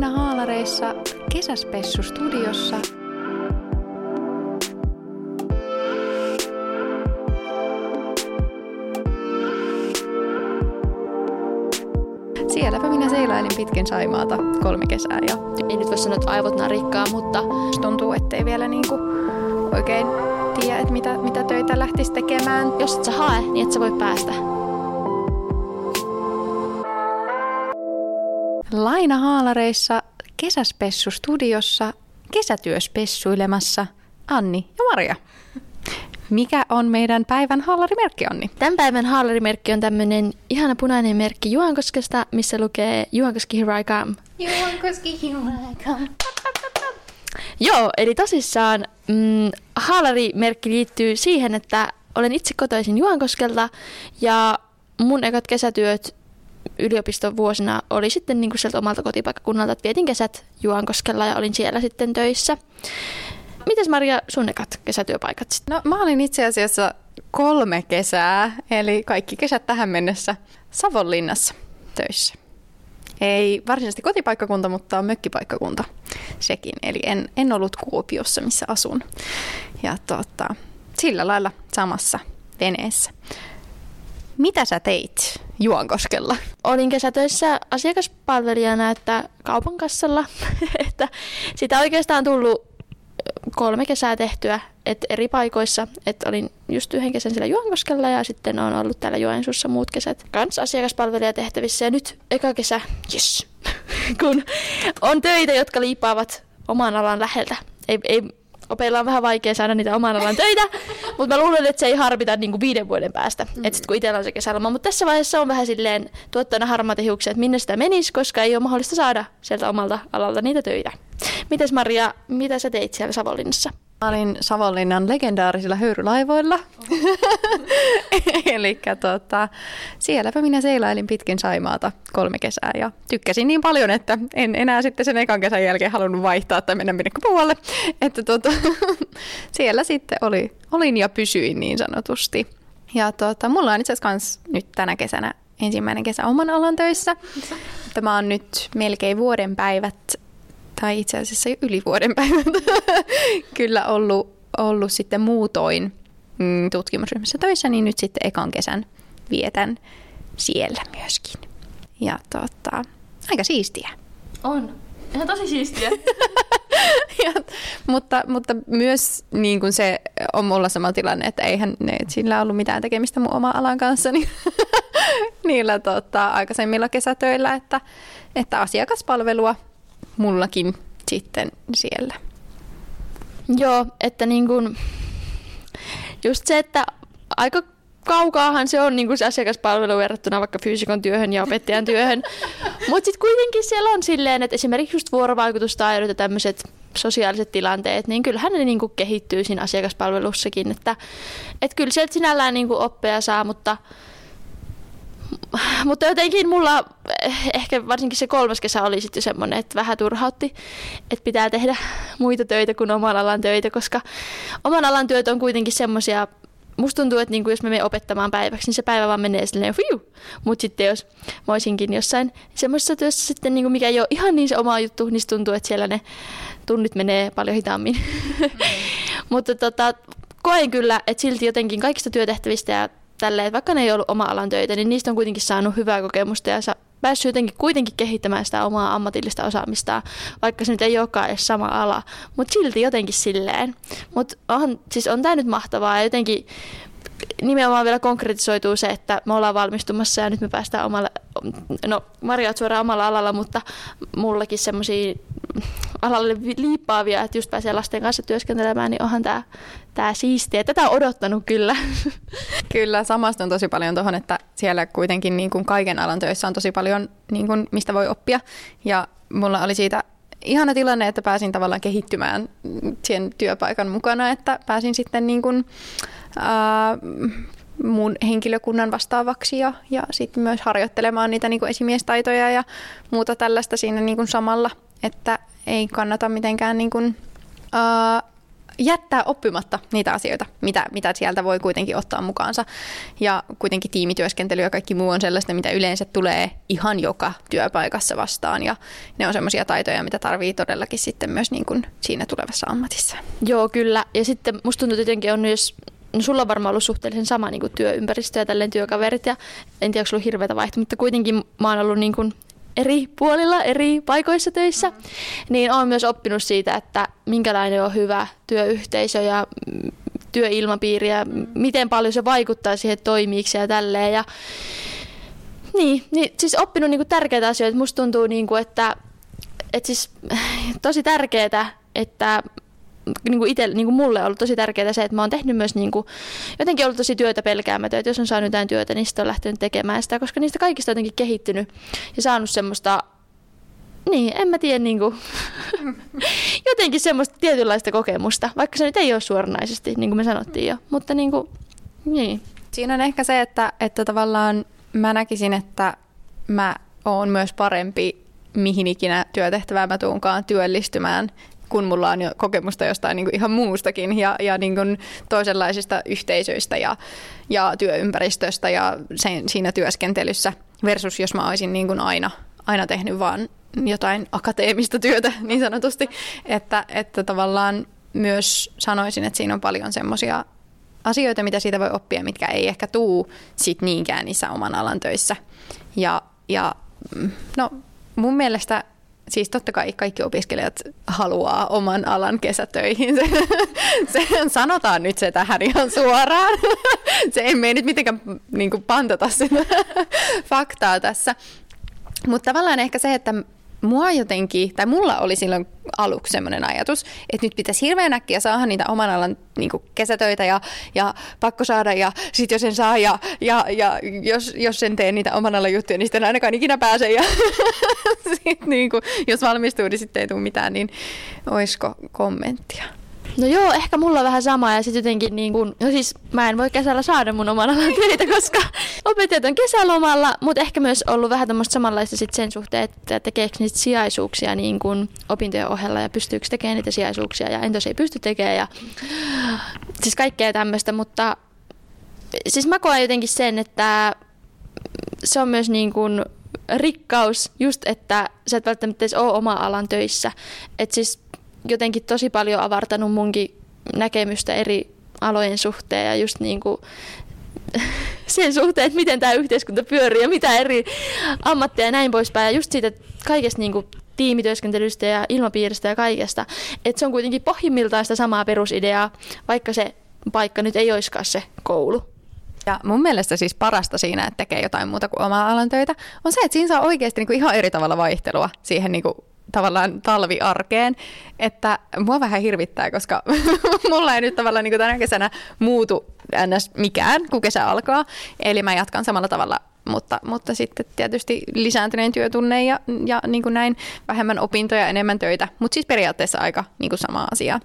Laina Haalareissa kesäspessu studiossa. Sielläpä minä seilailin pitkin Saimaata kolme kesää ja Ei nyt voi sanoa, että aivot narikkaa, mutta tuntuu, ettei vielä niinku oikein tiedä, että mitä, mitä töitä lähtisi tekemään. jos et sä hae, niin et sä voi päästä. Laina Haalareissa kesäspessu studiossa kesätyöspessuilemassa Anni ja Maria. Mikä on meidän päivän haalarimerkki, Anni? Tämän päivän haalarimerkki on tämmönen ihana punainen merkki Juankoskesta, missä lukee Juankoski Here I Come. Juonkoski Joo, eli tosissaan mm, haalarimerkki liittyy siihen, että olen itse kotoisin Juankoskelta ja mun ekat kesätyöt yliopiston vuosina oli sitten niin kuin sieltä omalta kotipaikkakunnalta, että vietin kesät Juankoskella ja olin siellä sitten töissä. Mites Maria sun ekat kesätyöpaikat sitten? No mä olin itse asiassa kolme kesää, eli kaikki kesät tähän mennessä Savonlinnassa töissä. Ei varsinaisesti kotipaikkakunta, mutta mökkipaikkakunta sekin. Eli en, en ollut Kuopiossa, missä asun. Ja tota, sillä lailla samassa veneessä. Mitä sä teit Juankoskella? Olin kesätöissä asiakaspalvelijana, että kaupan kassalla, että sitä oikeastaan tullut kolme kesää tehtyä et eri paikoissa. Et olin just yhden kesän siellä Juankoskella ja sitten on ollut täällä Joensuussa muut kesät kans asiakaspalvelijatehtävissä. Ja nyt eka kesä, yes, kun on töitä, jotka liippaavat oman alan läheltä. Ei, ei, opeilla on vähän vaikea saada niitä oman alan töitä, mutta mä luulen, että se ei harmita niin kuin viiden vuoden päästä, mm. että kun itsellä on se kesäloma. Mutta tässä vaiheessa on vähän silleen tuottona harmaat hiuksia, että minne sitä menisi, koska ei ole mahdollista saada sieltä omalta alalta niitä töitä. Mites Maria, mitä sä teit siellä Savonlinnassa? Mä olin Savonlinnan legendaarisilla höyrylaivoilla. Eli tota, sielläpä minä seilailin pitkin Saimaata kolme kesää ja tykkäsin niin paljon, että en enää sitten sen ekan kesän jälkeen halunnut vaihtaa tai mennä minnekään muualle. Että tota, siellä sitten oli, olin ja pysyin niin sanotusti. Ja tota, mulla on itse asiassa nyt tänä kesänä ensimmäinen kesä oman alan töissä. Tämä on nyt melkein vuoden päivät tai itse asiassa jo yli vuoden päivät, kyllä ollut, ollut sitten muutoin mm, tutkimusryhmässä töissä, niin nyt sitten ekan kesän vietän siellä myöskin. Ja tota, aika siistiä. On. Ihan tosi siistiä. ja, mutta, mutta myös niin kuin se on mulla sama tilanne, että eihän ne, et sillä ollut mitään tekemistä mun oma alan kanssa, niin niillä tota, aikaisemmilla kesätöillä, että, että asiakaspalvelua mullakin sitten siellä. Joo, että niin kun, just se, että aika kaukaahan se on niin kuin se asiakaspalvelu verrattuna vaikka fyysikon työhön ja opettajan työhön. Mutta sitten kuitenkin siellä on silleen, että esimerkiksi just vuorovaikutustaidot ja tämmöiset sosiaaliset tilanteet, niin kyllähän ne niin kuin kehittyy siinä asiakaspalvelussakin. Että, että kyllä sieltä sinällään niin kuin oppeja saa, mutta mutta jotenkin mulla ehkä varsinkin se kolmas kesä oli sitten semmoinen, että vähän turhautti, että pitää tehdä muita töitä kuin oman alan töitä, koska oman alan työt on kuitenkin semmoisia, musta tuntuu, että niinku jos me menen opettamaan päiväksi, niin se päivä vaan menee silleen fiu. Mutta sitten jos mä olisinkin jossain semmoisessa työssä sitten, niinku mikä ei ole ihan niin se oma juttu, niin tuntuu, että siellä ne tunnit menee paljon hitaammin. Mm. Mutta tota, koen kyllä, että silti jotenkin kaikista työtehtävistä ja tälleen, vaikka ne ei ollut oma alan töitä, niin niistä on kuitenkin saanut hyvää kokemusta ja päässyt jotenkin kuitenkin kehittämään sitä omaa ammatillista osaamista, vaikka se nyt ei olekaan edes sama ala, mutta silti jotenkin silleen. Mutta on, siis on tämä nyt mahtavaa ja jotenkin nimenomaan vielä konkretisoituu se, että me ollaan valmistumassa ja nyt me päästään omalle, no Maria suoraan omalla alalla, mutta mullakin semmoisia alalle liippaavia, että just pääsee lasten kanssa työskentelemään, niin onhan tämä tää siistiä. Tätä on odottanut kyllä. Kyllä, samasta on tosi paljon tuohon, että siellä kuitenkin niin kuin kaiken alan töissä on tosi paljon, niin kuin, mistä voi oppia. Ja mulla oli siitä ihana tilanne, että pääsin tavallaan kehittymään siihen työpaikan mukana, että pääsin sitten niin kuin, mun henkilökunnan vastaavaksi ja, ja sitten myös harjoittelemaan niitä niin kuin esimiestaitoja ja muuta tällaista siinä niin kuin samalla, että ei kannata mitenkään niin kuin, ää, jättää oppimatta niitä asioita, mitä, mitä sieltä voi kuitenkin ottaa mukaansa. Ja kuitenkin tiimityöskentely ja kaikki muu on sellaista, mitä yleensä tulee ihan joka työpaikassa vastaan. Ja ne on sellaisia taitoja, mitä tarvii todellakin sitten myös niin kuin siinä tulevassa ammatissa. Joo, kyllä. Ja sitten musta tuntuu jotenkin on myös no sulla on varmaan ollut suhteellisen sama niin kuin työympäristö ja tälleen työkaverit ja en tiedä, onko sulla hirveätä vaihtoa, mutta kuitenkin mä oon ollut niin kuin eri puolilla, eri paikoissa töissä, niin olen myös oppinut siitä, että minkälainen on hyvä työyhteisö ja työilmapiiri ja miten paljon se vaikuttaa siihen toimiiksi ja tälleen. Ja niin, niin siis oppinut niin kuin tärkeitä asioita. Musta tuntuu, niin kuin, että, että siis tosi tärkeää, että niin kuin itse, niin kuin mulle on ollut tosi tärkeää se, että mä oon tehnyt myös niin kuin, jotenkin ollut tosi työtä pelkäämätön, että jos on saanut jotain työtä, niin sitten on lähtenyt tekemään sitä, koska niistä kaikista on jotenkin kehittynyt ja saanut semmoista niin, en mä tiedä, niin kuin, jotenkin semmoista tietynlaista kokemusta, vaikka se nyt ei ole suoranaisesti, niin kuin me sanottiin jo, mutta niin kuin, niin. Siinä on ehkä se, että, että tavallaan mä näkisin, että mä oon myös parempi mihin ikinä työtehtävää mä tuunkaan työllistymään kun mulla on jo kokemusta jostain niin kuin ihan muustakin ja, ja niin kuin toisenlaisista yhteisöistä ja, ja työympäristöstä ja sen, siinä työskentelyssä versus jos mä olisin niin kuin aina, aina tehnyt vaan jotain akateemista työtä niin sanotusti, että, että tavallaan myös sanoisin, että siinä on paljon semmoisia asioita, mitä siitä voi oppia, mitkä ei ehkä tuu sit niinkään niissä oman alan töissä. Ja, ja mm, no, mun mielestä siis totta kai kaikki opiskelijat haluaa oman alan kesätöihin. Se, se, sanotaan nyt se tähän ihan suoraan. Se ei mene nyt mitenkään niin pantata sitä faktaa tässä. Mutta tavallaan ehkä se, että mua jotenkin, tai mulla oli silloin aluksi semmoinen ajatus, että nyt pitäisi hirveän äkkiä saada niitä oman alan niin kesätöitä ja, ja pakko saada ja sit jos en saa ja, ja, ja jos, jos en tee niitä oman alan juttuja, niin sitten ainakaan ikinä pääse ja sit niin kuin, jos valmistuu, niin sitten ei tule mitään, niin olisiko kommenttia? No joo, ehkä mulla on vähän sama ja sitten jotenkin niin kun, no siis mä en voi kesällä saada mun oman alan töitä, koska opettajat on kesälomalla, mutta ehkä myös ollut vähän tämmöistä samanlaista sit sen suhteen, että tekeekö niitä sijaisuuksia niin kun opintojen ohella ja pystyykö tekemään niitä sijaisuuksia ja entäs ei pysty tekemään ja siis kaikkea tämmöistä, mutta siis mä koen jotenkin sen, että se on myös niin kuin rikkaus just, että sä et välttämättä edes ole oma alan töissä. Että siis jotenkin tosi paljon avartanut munkin näkemystä eri alojen suhteen ja just niin kuin sen suhteen, että miten tämä yhteiskunta pyörii ja mitä eri ammatteja ja näin poispäin. Ja just siitä kaikesta niin kuin tiimityöskentelystä ja ilmapiiristä ja kaikesta. Että se on kuitenkin pohjimmiltaan sitä samaa perusideaa, vaikka se paikka nyt ei olisikaan se koulu. Ja mun mielestä siis parasta siinä, että tekee jotain muuta kuin omaa alan töitä, on se, että siinä saa oikeasti niin kuin ihan eri tavalla vaihtelua siihen niin kuin tavallaan talviarkeen, että mua vähän hirvittää, koska mulla ei nyt tavallaan niin tänä kesänä muutu ns. mikään, kun kesä alkaa. Eli mä jatkan samalla tavalla mutta, mutta sitten tietysti lisääntyneen työtunneen ja, ja niin kuin näin vähemmän opintoja, enemmän töitä, mutta siis periaatteessa aika niin kuin sama asia.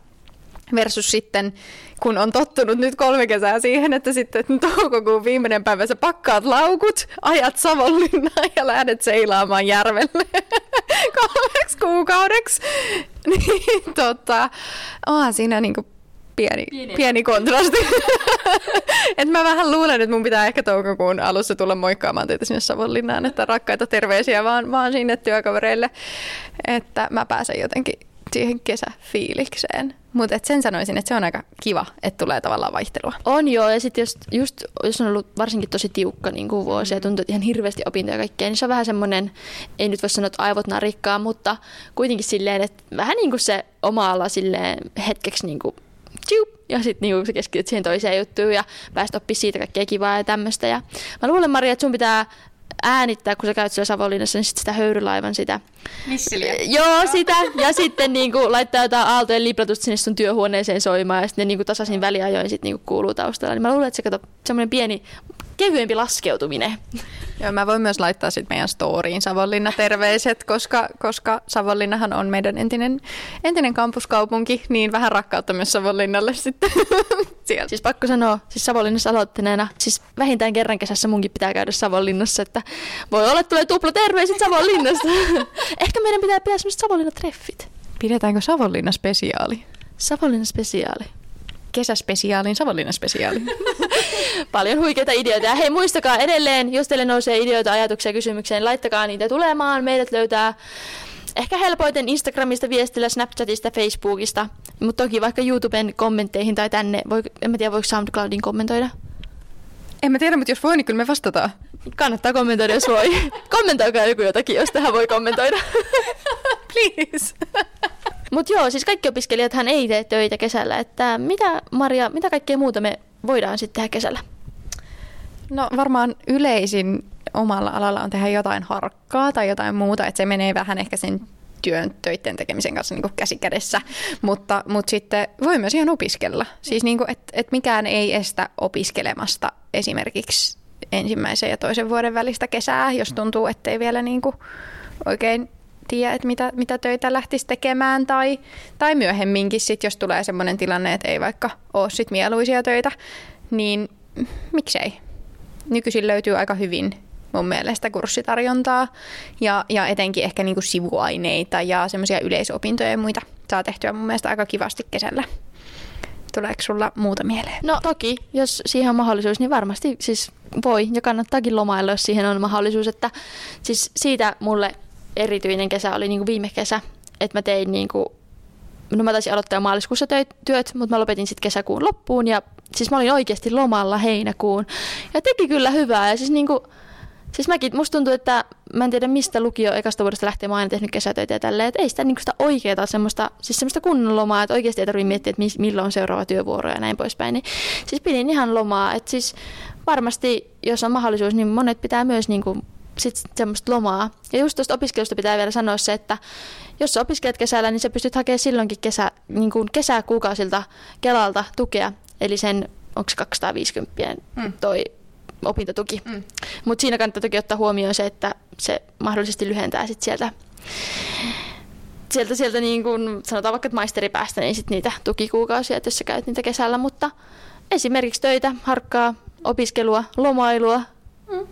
Versus sitten, kun on tottunut nyt kolme kesää siihen, että sitten toukokuun viimeinen päivä sä pakkaat laukut, ajat Savonlinnaan ja lähdet seilaamaan järvelle kolmeksi kuukaudeksi. Niin tota, onhan siinä niinku pieni, pieni. pieni kontrasti. Et mä vähän luulen, että mun pitää ehkä toukokuun alussa tulla moikkaamaan teitä sinne Savonlinnaan, että rakkaita terveisiä vaan, vaan sinne työkavereille, että mä pääsen jotenkin siihen kesäfiilikseen. Mutta sen sanoisin, että se on aika kiva, että tulee tavallaan vaihtelua. On joo, ja sitten jos, just, jos on ollut varsinkin tosi tiukka niin kuin vuosi ja tuntuu, että ihan hirveästi opintoja ja kaikkea, niin se on vähän semmoinen, ei nyt voi sanoa, että aivot narikkaa, mutta kuitenkin silleen, että vähän niin kuin se oma ala silleen hetkeksi niin kuin, tjup, ja sitten niinku se keskityt siihen toiseen juttuun ja päästä oppimaan siitä kaikkea kivaa ja tämmöistä. Ja mä luulen, Maria, että sun pitää äänittää, kun sä käyt siellä Savonlinnassa, niin sit sitä höyrylaivan sitä. Missiliä. Joo, sitä. Ja sitten niin kuin, laittaa jotain aaltojen liplatusta sinne sun työhuoneeseen soimaan ja sitten niin kuin, tasaisin väliajoin sit, niin kuin, kuuluu taustalla. Niin mä luulen, että se kato, semmoinen pieni kevyempi laskeutuminen. Joo, mä voin myös laittaa sitten meidän storiin Savonlinna terveiset, koska, koska Savonlinnahan on meidän entinen, entinen kampuskaupunki, niin vähän rakkautta myös Savonlinnalle sitten. Siellä. Siis pakko sanoa, siis Savonlinnassa aloittaneena, siis vähintään kerran kesässä munkin pitää käydä Savonlinnassa, että voi olla, että tulee tupla terveiset Savonlinnasta. Ehkä meidän pitää pitää semmoiset Savonlinna-treffit. Pidetäänkö Savonlinna spesiaali? Savonlinnan spesiaali. Kesäspesiaalin, Savonlinnan spesiaali. Paljon huikeita ideoita. Ja hei, muistakaa edelleen, jos teille nousee ideoita, ajatuksia, kysymyksiä, niin laittakaa niitä tulemaan. Meidät löytää ehkä helpoiten Instagramista, viestillä, Snapchatista, Facebookista. Mutta toki vaikka YouTuben kommentteihin tai tänne, voi, en mä tiedä voiko SoundCloudin kommentoida. En mä tiedä, mutta jos voi, niin kyllä me vastataan. Kannattaa kommentoida, jos voi. Kommentoikaa joku jotakin, jos tähän voi kommentoida. Please. Mutta joo, siis kaikki opiskelijathan ei tee töitä kesällä. Että mitä, Maria, mitä kaikkea muuta me voidaan sitten tehdä kesällä? No varmaan yleisin omalla alalla on tehdä jotain harkkaa tai jotain muuta, että se menee vähän ehkä sen työn töiden tekemisen kanssa niin käsi kädessä, mutta, mutta sitten voi myös ihan opiskella. Siis niin että et mikään ei estä opiskelemasta esimerkiksi ensimmäisen ja toisen vuoden välistä kesää, jos tuntuu, ettei vielä niin kuin oikein tiedä, että mitä, mitä töitä lähtisi tekemään tai, tai myöhemminkin sit, jos tulee sellainen tilanne, että ei vaikka ole sit mieluisia töitä, niin miksei. Nykyisin löytyy aika hyvin mun mielestä kurssitarjontaa ja, ja etenkin ehkä niinku sivuaineita ja semmoisia yleisopintoja ja muita saa tehtyä mun mielestä aika kivasti kesällä. Tuleeko sulla muuta mieleen? No toki, jos siihen on mahdollisuus, niin varmasti siis voi ja kannattaakin lomailla, jos siihen on mahdollisuus. Että siis siitä mulle erityinen kesä oli niin kuin viime kesä, että mä tein niin kuin, no mä taisin aloittaa maaliskuussa työt, mutta mä lopetin sitten kesäkuun loppuun ja siis mä olin oikeasti lomalla heinäkuun ja teki kyllä hyvää ja siis niin kuin, Siis mäkin, musta tuntuu, että mä en tiedä mistä lukio ekasta vuodesta lähtien mä oon aina tehnyt kesätöitä ja tälleen, että ei sitä, niin sitä oikeaa semmoista, siis semmoista kunnon lomaa, että oikeasti ei tarvitse miettiä, että milloin on seuraava työvuoro ja näin poispäin. Niin, siis pidin ihan lomaa, että siis varmasti jos on mahdollisuus, niin monet pitää myös niin kuin sit semmoista lomaa. Ja just tuosta opiskelusta pitää vielä sanoa se, että jos sä opiskelet kesällä, niin sä pystyt hakemaan silloinkin kesä, niin kuin kesäkuukausilta Kelalta tukea. Eli sen, onko 250 mm. toi opintotuki. Mm. Mutta siinä kannattaa toki ottaa huomioon se, että se mahdollisesti lyhentää sit sieltä sieltä, sieltä niin kun, sanotaan vaikka, että maisteripäästä, niin sit niitä tukikuukausia, että jos sä käyt niitä kesällä, mutta esimerkiksi töitä, harkkaa, opiskelua, lomailua, mm.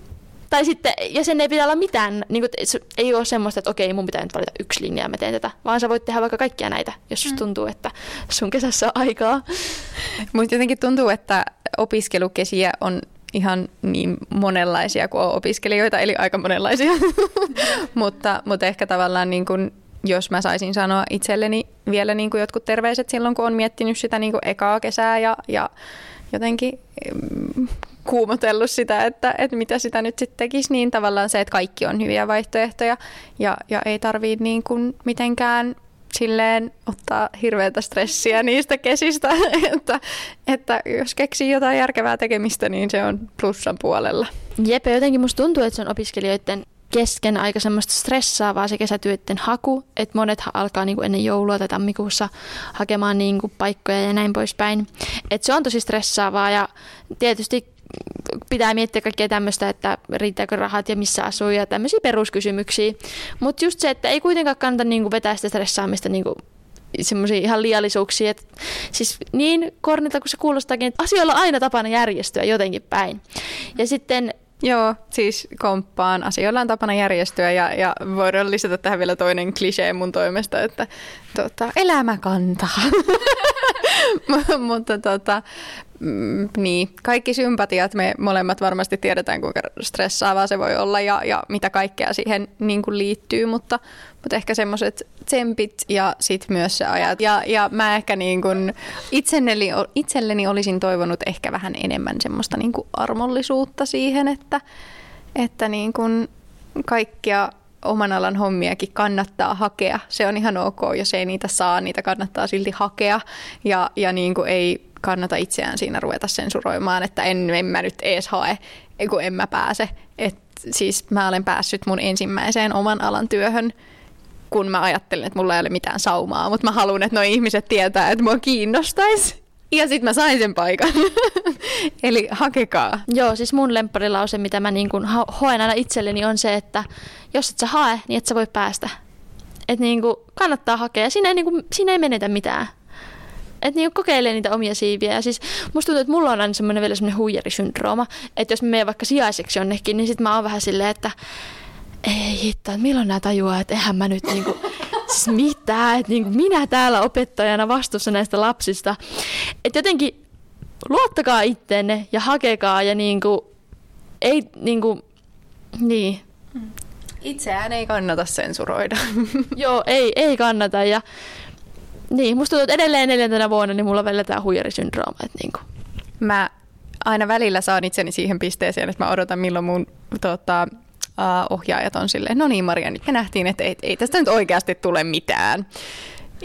Tai sitten, ja sen ei pitää olla mitään, niin kuin, se ei ole semmoista, että okei, mun pitää nyt valita yksi linja ja mä teen tätä, vaan sä voit tehdä vaikka kaikkia näitä, jos mm. tuntuu, että sun kesässä on aikaa. Mutta jotenkin tuntuu, että opiskelukesiä on ihan niin monenlaisia kuin on opiskelijoita, eli aika monenlaisia. mutta, mutta ehkä tavallaan niin kuin, jos mä saisin sanoa itselleni vielä niin kuin jotkut terveiset silloin, kun on miettinyt sitä niin kuin ekaa kesää ja, ja jotenkin mm, kuumotellut sitä, että, että mitä sitä nyt sitten tekisi, niin tavallaan se, että kaikki on hyviä vaihtoehtoja ja, ja ei tarvii niin mitenkään silleen ottaa hirveätä stressiä niistä kesistä, että, että jos keksii jotain järkevää tekemistä, niin se on plussan puolella. Jep, jotenkin musta tuntuu, että se on opiskelijoiden kesken aika semmoista stressaavaa se kesätyöiden haku, että monet alkaa niin kuin ennen joulua tai tammikuussa hakemaan niin kuin paikkoja ja näin poispäin. Et se on tosi stressaavaa ja tietysti pitää miettiä kaikkea tämmöistä, että riittääkö rahat ja missä asuu ja tämmöisiä peruskysymyksiä. Mutta just se, että ei kuitenkaan kannata niinku vetää sitä stressaamista niinku semmoisia ihan liiallisuuksia. Et, siis niin kornilta kuin se kuulostaakin, että asioilla on aina tapana järjestyä jotenkin päin. Ja sitten Joo, siis komppaan. Asioilla on tapana järjestyä ja, ja voidaan lisätä tähän vielä toinen klisee mun toimesta, että tota, elämä kantaa. Mutta tota, mm, niin, kaikki sympatiat me molemmat varmasti tiedetään, kuinka stressaavaa se voi olla ja, ja mitä kaikkea siihen niin kuin liittyy, mutta, mutta ehkä semmoiset tsempit ja sitten myös se ajat. Ja, ja mä ehkä niin kuin itselleni, itselleni olisin toivonut ehkä vähän enemmän semmoista niin kuin armollisuutta siihen, että, että niin kuin kaikkia oman alan hommiakin kannattaa hakea. Se on ihan ok, jos ei niitä saa, niitä kannattaa silti hakea. Ja, ja niin kuin ei kannata itseään siinä ruveta sensuroimaan, että en, en mä nyt ees hae, kun en mä pääse. Et siis mä olen päässyt mun ensimmäiseen oman alan työhön kun mä ajattelin, että mulla ei ole mitään saumaa, mutta mä haluan, että nuo ihmiset tietää, että mua kiinnostaisi. Ja sitten mä sain sen paikan. Eli hakekaa. Joo, siis mun lempparilause, mitä mä niin kun hoen aina itselleni, on se, että jos et sä hae, niin et sä voi päästä. Että niin kannattaa hakea. Siinä ei, niin kuin, siinä ei menetä mitään. Että niin kokeilee niitä omia siiviä. Ja siis musta tuntuu, että mulla on aina semmoinen vielä semmoinen huijarisyndrooma. Että jos mä menen vaikka sijaiseksi jonnekin, niin sit mä oon vähän silleen, että ei hitto, että milloin nämä tajuaa, että eihän mä nyt niinku, siis mitä, että niin minä täällä opettajana vastuussa näistä lapsista. Että jotenkin luottakaa itteenne ja hakekaa ja niin kuin, ei niin kuin, niin. Itseään ei kannata sensuroida. Joo, ei, ei kannata ja niin, musta tuntuu, että edelleen neljäntenä vuonna niin mulla välillä tämä huijarisyndrooma. Että niin kuin. Mä aina välillä saan itseni siihen pisteeseen, että mä odotan milloin mun tota, uh, ohjaajat on silleen, no niin Maria, nyt me nähtiin, että ei, ei tästä nyt oikeasti tule mitään.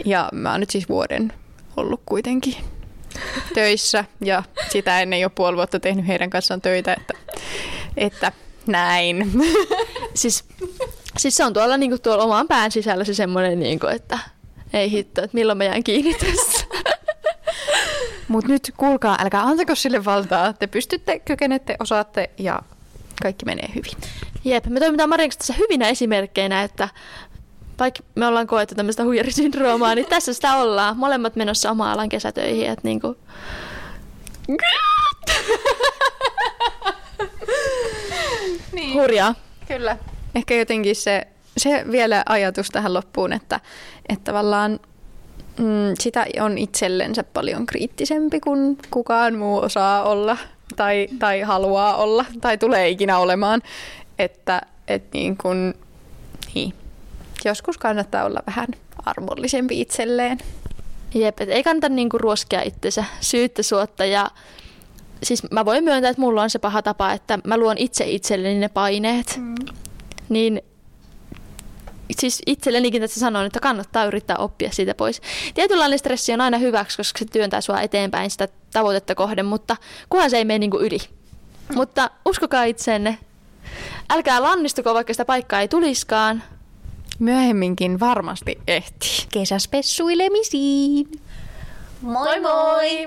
Ja mä oon nyt siis vuoden ollut kuitenkin töissä ja sitä ennen jo puoli vuotta tehnyt heidän kanssaan töitä, että, että näin. Siis, siis se on tuolla, niin kuin tuolla oman pään sisällä se semmoinen, niin kuin, että ei hitto, että milloin mä jään kiinni tässä. Mutta nyt kuulkaa, älkää antako sille valtaa. Te pystytte, kykenette, osaatte ja kaikki menee hyvin. Jep, me toimitaan Marin tässä hyvinä esimerkkeinä, että vaikka me ollaan koettu tämmöistä huijarisyndroomaa, niin tässä sitä ollaan. Molemmat menossa oma alan kesätöihin, että niinku... niin. Hurjaa. Kyllä. Ehkä jotenkin se, se vielä ajatus tähän loppuun, että, että tavallaan mm, sitä on itsellensä paljon kriittisempi kuin kukaan muu osaa olla tai, tai haluaa olla tai tulee ikinä olemaan. Että et niin kun, niin. joskus kannattaa olla vähän armollisempi itselleen. Jep, et ei kannata niinku ruoskia itsensä syyttä suotta ja siis mä voin myöntää, että mulla on se paha tapa, että mä luon itse itselleni ne paineet. Mm. Niin siis itsellenikin tässä sanon, että kannattaa yrittää oppia siitä pois. Tietynlainen stressi on aina hyväksi, koska se työntää sua eteenpäin sitä tavoitetta kohden, mutta kunhan se ei mene niin kuin yli. Mutta uskokaa itseenne. Älkää lannistuko, vaikka sitä paikkaa ei tuliskaan. Myöhemminkin varmasti ehtii. Kesäspessuilemisiin! Moi moi!